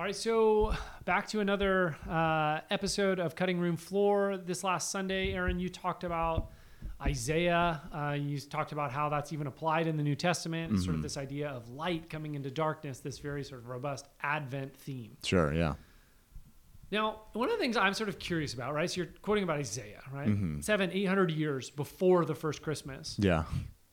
All right, so back to another uh, episode of Cutting Room Floor. This last Sunday, Aaron, you talked about Isaiah. Uh, you talked about how that's even applied in the New Testament, sort of this idea of light coming into darkness, this very sort of robust Advent theme. Sure, yeah. Now, one of the things I'm sort of curious about, right? So you're quoting about Isaiah, right? Mm-hmm. Seven, eight hundred years before the first Christmas. Yeah.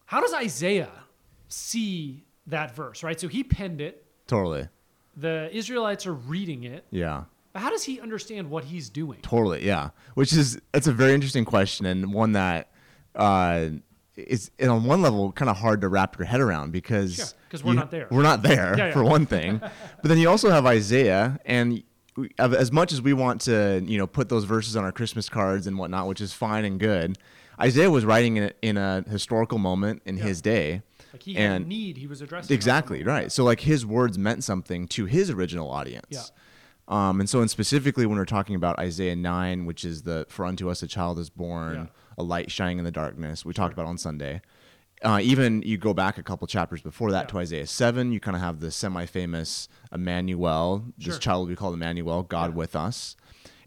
How does Isaiah see that verse, right? So he penned it. Totally. The Israelites are reading it. Yeah. But how does he understand what he's doing? Totally, yeah. Which is that's a very interesting question and one that uh, is on one level kind of hard to wrap your head around because Sure, 'cause we're you- not there. We're not there Yeah, yeah. for one thing, but then you also have Isaiah, and we, as much as we want to, you know, put those verses on our Christmas cards and whatnot, which is fine and good, Isaiah was writing in a, in a historical moment in Yeah. his day. Like he had a And- need he was addressing. Exactly right. So like his words meant something to his original audience. Yeah. Um, and so, and specifically when we're talking about Isaiah nine, which is the "For unto us a child is born, Yeah. a light shining in the darkness," we talked about on Sunday. Uh, even you go back a couple chapters before that Yeah. to Isaiah seven, you kind of have the semi-famous Emmanuel. Sure. This child will be called Emmanuel, God Yeah. with us.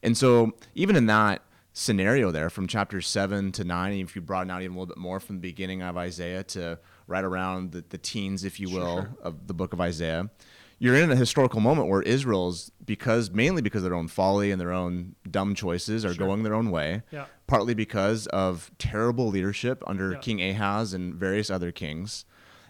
And so, even in that scenario there, from chapter seven to nine, if you broaden out even a little bit more from the beginning of Isaiah to right around the, the teens, if you Sure, will, sure. of the book of Isaiah, you're in a historical moment where Israel's because mainly because of their own folly and their own dumb choices are Sure. going their own way. Yeah. Partly because of terrible leadership under Yeah. King Ahaz and various other kings.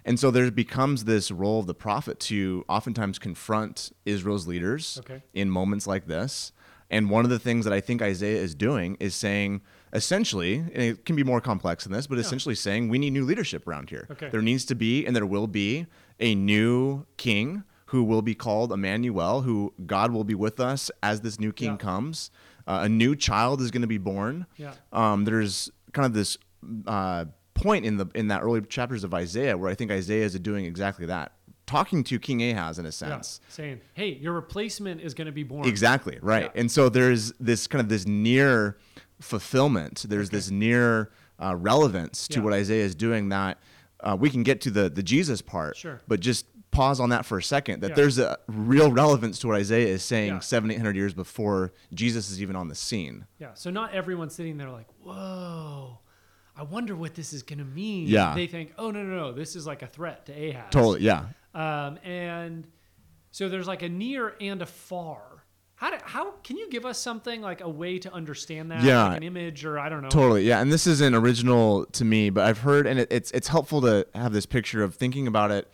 And so there becomes this role of the prophet to oftentimes confront Israel's leaders Okay. in moments like this. And one of the things that I think Isaiah is doing is saying, essentially, and it can be more complex than this, but essentially saying we need new leadership around here. Okay. There needs to be, and there will be, a new king who will be called Emmanuel, who God will be with us as this new king Yeah. comes. Uh, a new child is going to be born. Yeah. Um, there's kind of this uh, point in the in that early chapters of Isaiah where I think Isaiah is doing exactly that, talking to King Ahaz in a Yeah. sense. Saying, hey, your replacement is going to be born. Exactly right. Yeah. And so there's this kind of this near fulfillment. There's Okay. this near uh, relevance to Yeah. what Isaiah is doing that uh, we can get to the the Jesus part. Sure. But just pause on that for a second. That Yeah. there's a real relevance to what Isaiah is saying Yeah. seven eight hundred years before Jesus is even on the scene. Yeah. So not everyone's sitting there like, whoa, I wonder what this is going to mean. Yeah. They think, oh, no, no, no. This is like a threat to Ahaz. Totally. Yeah. Um, and so there's like a near and a far. How, do, how can you give us something like a way to understand that? Yeah. Like an image or I don't know. Totally, yeah. And this isn't original to me, but I've heard, and it, it's it's helpful to have this picture of thinking about it,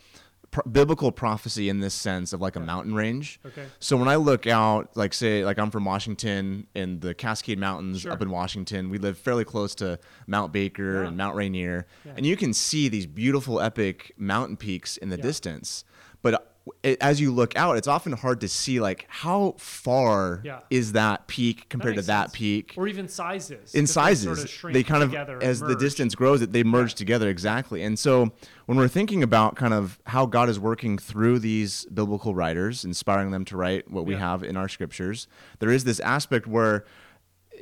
pro- biblical prophecy in this sense of like a mountain range. Okay. So when I look out, like say, like I'm from Washington in the Cascade Mountains Sure. up in Washington, we live fairly close to Mount Baker Yeah. and Mount Rainier, Yeah. and you can see these beautiful, epic mountain peaks in the Yeah. distance. But as you look out, it's often hard to see like how far Yeah. is that peak compared to that sense. peak Or even sizes. in 'cause they sizes sort of they kind of as the distance grows it they merge together exactly and so when we're thinking about kind of how god is working through these biblical writers inspiring them to write what we Yeah. have in our scriptures there is this aspect where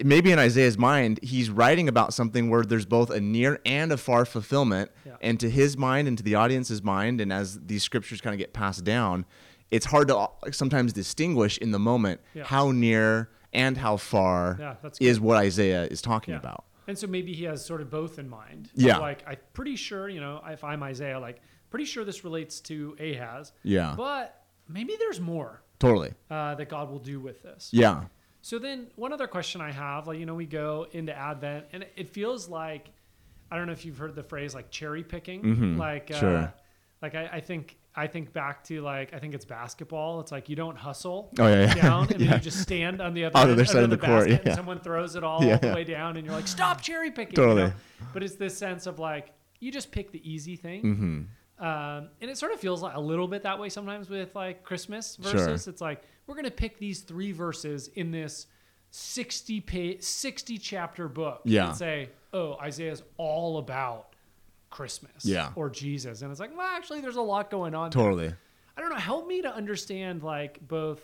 maybe in isaiah's mind he's writing about something where there's both a near and a far fulfillment Yeah. and to his mind and to the audience's mind and as these scriptures kind of get passed down it's hard to sometimes distinguish in the moment Yeah. how near and how far Yeah, is what Isaiah is talking about. And so maybe he has sort of both in mind. Yeah. Like I'm pretty sure, you know, if I'm Isaiah, like pretty sure this relates to Ahaz. Yeah. But maybe there's more Totally. uh, that God will do with this. Yeah. So then one other question I have, like, you know, we go into Advent and it feels like, I don't know if you've heard the phrase like cherry picking. Mhm. Like, uh, Sure. like I, I think, I think back to like, I think it's basketball. It's like you don't hustle Oh, yeah, yeah. down and then Yeah. you just stand on the other, On the other side of the court, yeah. and someone throws it all, Yeah, the way down and you're like, stop cherry picking. Totally. You know? But it's this sense of like, you just pick the easy thing. Mm-hmm. Um, and it sort of feels like a little bit that way sometimes with like Christmas Sure. verses. It's like we're gonna pick these three verses in this sixty page, sixty chapter book. Yeah. And say, oh, Isaiah's all about Christmas. Yeah. Or Jesus, and it's like, well, actually, there's a lot going on. there. Totally. I don't know. Help me to understand like both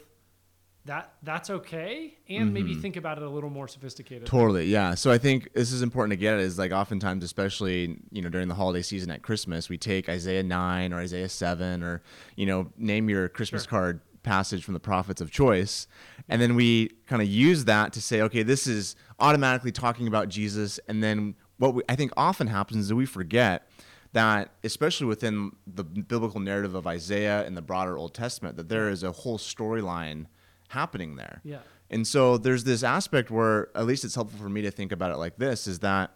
that that's okay, and maybe Mm-hmm. think about it a little more sophisticated. Totally. Yeah. So I think this is important to get is like oftentimes, especially, you know, during the holiday season at Christmas, we take Isaiah 9 or Isaiah 7 or, you know, name your Christmas Sure. card passage from the prophets of choice. And then we kind of use that to say, okay, this is automatically talking about Jesus. And then what we, I think often happens is that we forget that, especially within the biblical narrative of Isaiah and the broader Old Testament, that there is a whole storyline happening there. Yeah. And so there's this aspect where, at least it's helpful for me to think about it like this is that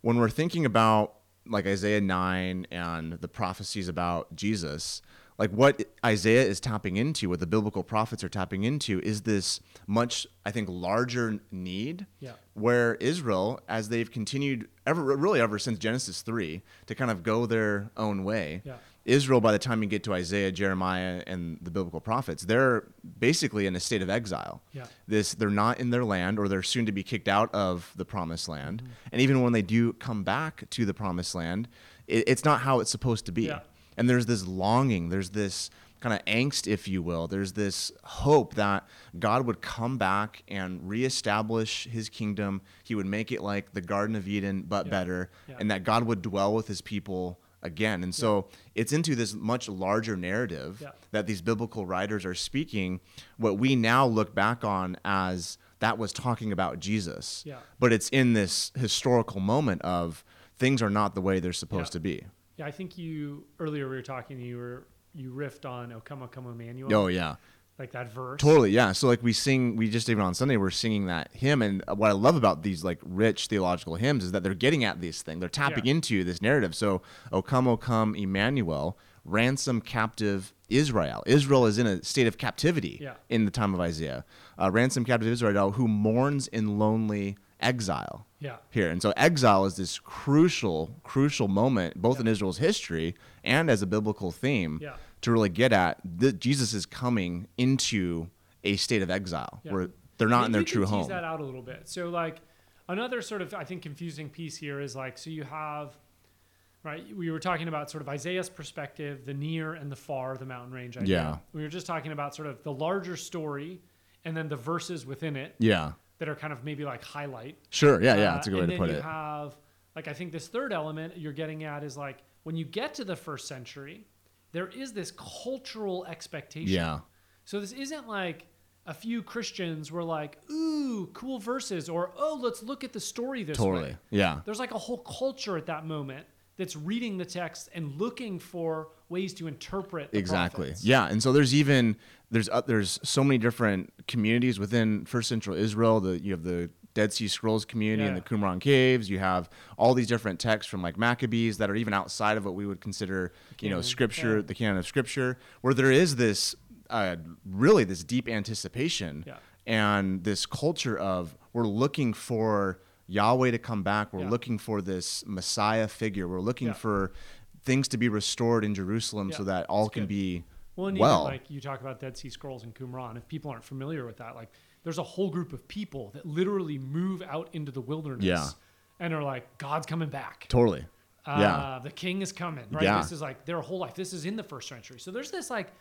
when we're thinking about like Isaiah 9 and the prophecies about Jesus, like what Isaiah is tapping into, what the biblical prophets are tapping into, is this much, I think, larger need. Yeah. Where Israel, as they've continued ever, really ever since Genesis three, to kind of go their own way. Yeah. Israel, by the time you get to Isaiah, Jeremiah, and the biblical prophets, they're basically in a state of exile. Yeah. This they're not in their land, or they're soon to be kicked out of the promised land. Mm-hmm. And even when they do come back to the promised land, it, it's not how it's supposed to be. Yeah. And there's this longing, there's this kind of angst, if you will. There's this hope that God would come back and reestablish his kingdom. He would make it like the Garden of Eden, but Yeah. better, Yeah. and that God would dwell with his people again. And so it's into this much larger narrative Yeah. that these biblical writers are speaking, what we now look back on as that was talking about Jesus. Yeah. But it's in this historical moment of things are not the way they're supposed to be. Yeah, I think you earlier we were talking. You were you riffed on "O Come, O Come, Emmanuel." Oh yeah. Like that verse. Totally, yeah. So like we sing, we just even on Sunday we're singing that hymn, and what I love about these like rich theological hymns is that they're getting at this thing, they're tapping Yeah. into this narrative. So, "O come, O come, Emmanuel, ransom captive Israel." Israel is in a state of captivity Yeah. in the time of Isaiah. Uh, ransom captive Israel who mourns in lonely exile. Yeah. Here and so exile is this crucial, crucial moment, both in Israel's history and as a biblical theme, Yeah. To really get at that Jesus is coming into a state of exile Yeah. where they're not in their true can tease home. that out a little bit. So like another sort of I think confusing piece here is like so you have right we were talking about sort of Isaiah's perspective, the near and the far, the mountain range idea. Yeah. We were just talking about sort of the larger story and then the verses within it Yeah, that are kind of maybe like highlight. sure. Yeah, yeah. Uh, That's a good way and to then put you it. have like I think this third element you're getting at is like when you get to the first century, there is this cultural expectation. Yeah, So this isn't like a few Christians were like, "Ooh, cool verses," or "Oh, let's look at the story this totally. way." Yeah, There's like a whole culture at that moment that's reading the text and looking for ways to interpret the exactly. prophets. Yeah, and so there's even there's uh, there's so many different communities within First Central Israel. The you have the Dead Sea Scrolls community and the Qumran caves. You have all these different texts from like Maccabees that are even outside of what we would consider, you know, scripture, yeah. the canon of scripture, where there is this uh, really this deep anticipation Yeah. and this culture of we're looking for Yahweh to come back. We're Yeah. looking for this Messiah figure. We're looking Yeah. for things to be restored in Jerusalem so that all that's can good. be Well, and well. even like you talk about Dead Sea Scrolls and Qumran, if people aren't familiar with that, like there's a whole group of people that literally move out into the wilderness Yeah. and are like, God's coming back. totally. Uh, yeah. The king is coming, right? Yeah. This is like their whole life. This is in the first century. So there's this like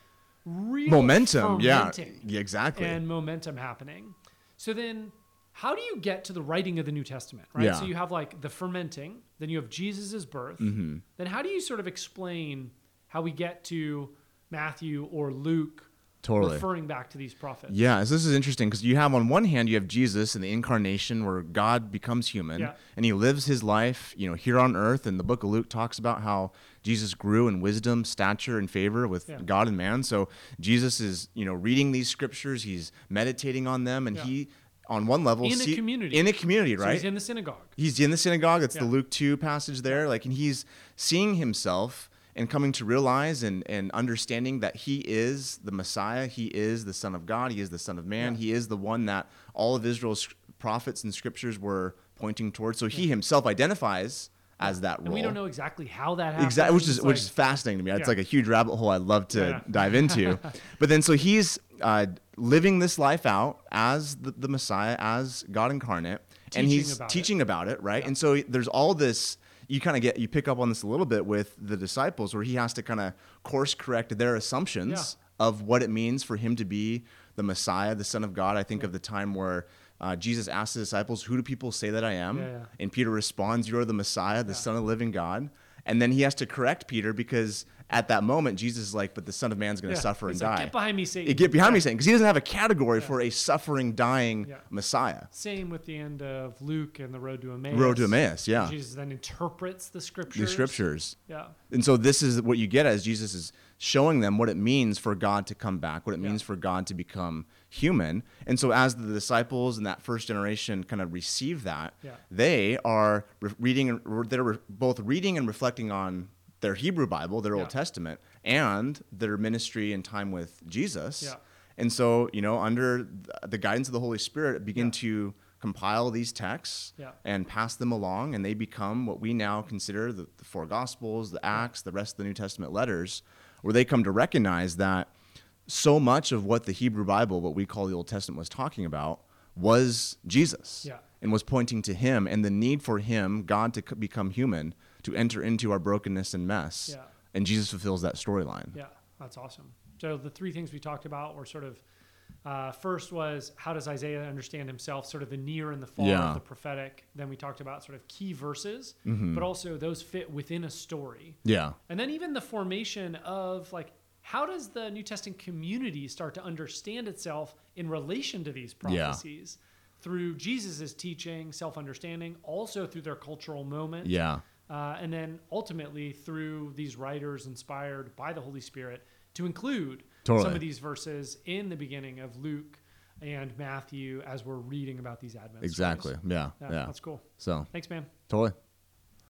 real Momentum. Yeah. yeah. Exactly. and momentum happening. So then how do you get to the writing of the New Testament, right? Yeah. So you have like the fermenting, then you have Jesus' birth. Mm-hmm. Then how do you sort of explain how we get to Matthew or Luke Totally. referring back to these prophets? Yeah, so this is interesting because you have on one hand you have Jesus and the incarnation where God becomes human Yeah. and he lives his life, you know, here on earth. And the book of Luke talks about how Jesus grew in wisdom, stature, and favor with Yeah. God and man. So Jesus is, you know, reading these scriptures, he's meditating on them, and Yeah. he, on one level, In a see- community. in a community, So right? he's in the synagogue. he's in the synagogue. It's the Luke 2 passage there. Like, and he's seeing himself and coming to realize and, and understanding that he is the Messiah. He is the Son of God. He is the Son of Man. Yeah. He is the one that all of Israel's prophets and scriptures were pointing towards. So he himself identifies as that role. And we don't know exactly how that happens. Exactly, which is It's which like- is fascinating to me. It's like a huge rabbit hole I'd love to Yeah. dive into. but then, so he's uh, living this life out as the, the Messiah, as God incarnate, and he's about it. teaching about it, right? Yeah. And so there's all this. You kind of get you pick up on this a little bit with the disciples, where he has to kind of course correct their assumptions of what it means for him to be the Messiah, the Son of God. I think of the time where. Uh, Jesus asked the disciples, "Who do people say that I am?" Yeah, yeah. And Peter responds, "You're the Messiah, the Yeah. Son of the living God." And then he has to correct Peter because at that moment, Jesus is like, but the Son of Man's going to Yeah. suffer and He's like, die. Get behind me, Satan. Eh, get behind me, Yeah. Satan, because he doesn't have a category for a suffering, dying Yeah. Messiah. Same with the end of Luke and the road to Emmaus. Road to Emmaus, yeah. Jesus then interprets the scriptures. The scriptures. Yeah. And so this is what you get as Jesus is showing them what it means for God to come back, what it Yeah. means for God to become human. And so as the disciples and that first generation kind of receive that, Yeah. they are re- reading they're re- both reading and reflecting on their Hebrew Bible, their Yeah. Old Testament, and their ministry and time with Jesus. Yeah. And so, you know, under the guidance of the Holy Spirit, begin Yeah. to compile these texts and pass them along, and they become what we now consider the, the four Gospels, the Acts, the rest of the New Testament letters, where they come to recognize that so much of what the Hebrew Bible, what we call the Old Testament, was talking about was Jesus Yeah. and was pointing to Him and the need for Him, God, to become human, to enter into our brokenness and mess. Yeah. And Jesus fulfills that storyline. Yeah, that's awesome. So the three things we talked about were sort of uh, first was how does Isaiah understand himself, sort of the near and the far Yeah. of the prophetic. Then we talked about sort of key verses, Mm-hmm. but also those fit within a story. Yeah. And then even the formation of like how does the New Testament community start to understand itself in relation to these Yeah. prophecies through Jesus' teaching, self-understanding, also through their cultural moment. Yeah. Uh, and then ultimately through these writers inspired by the Holy Spirit to include Totally. some of these verses in the beginning of Luke and Matthew as we're reading about these Advent Exactly. Yeah. Yeah, Yeah. that's cool. So Thanks, man. totally.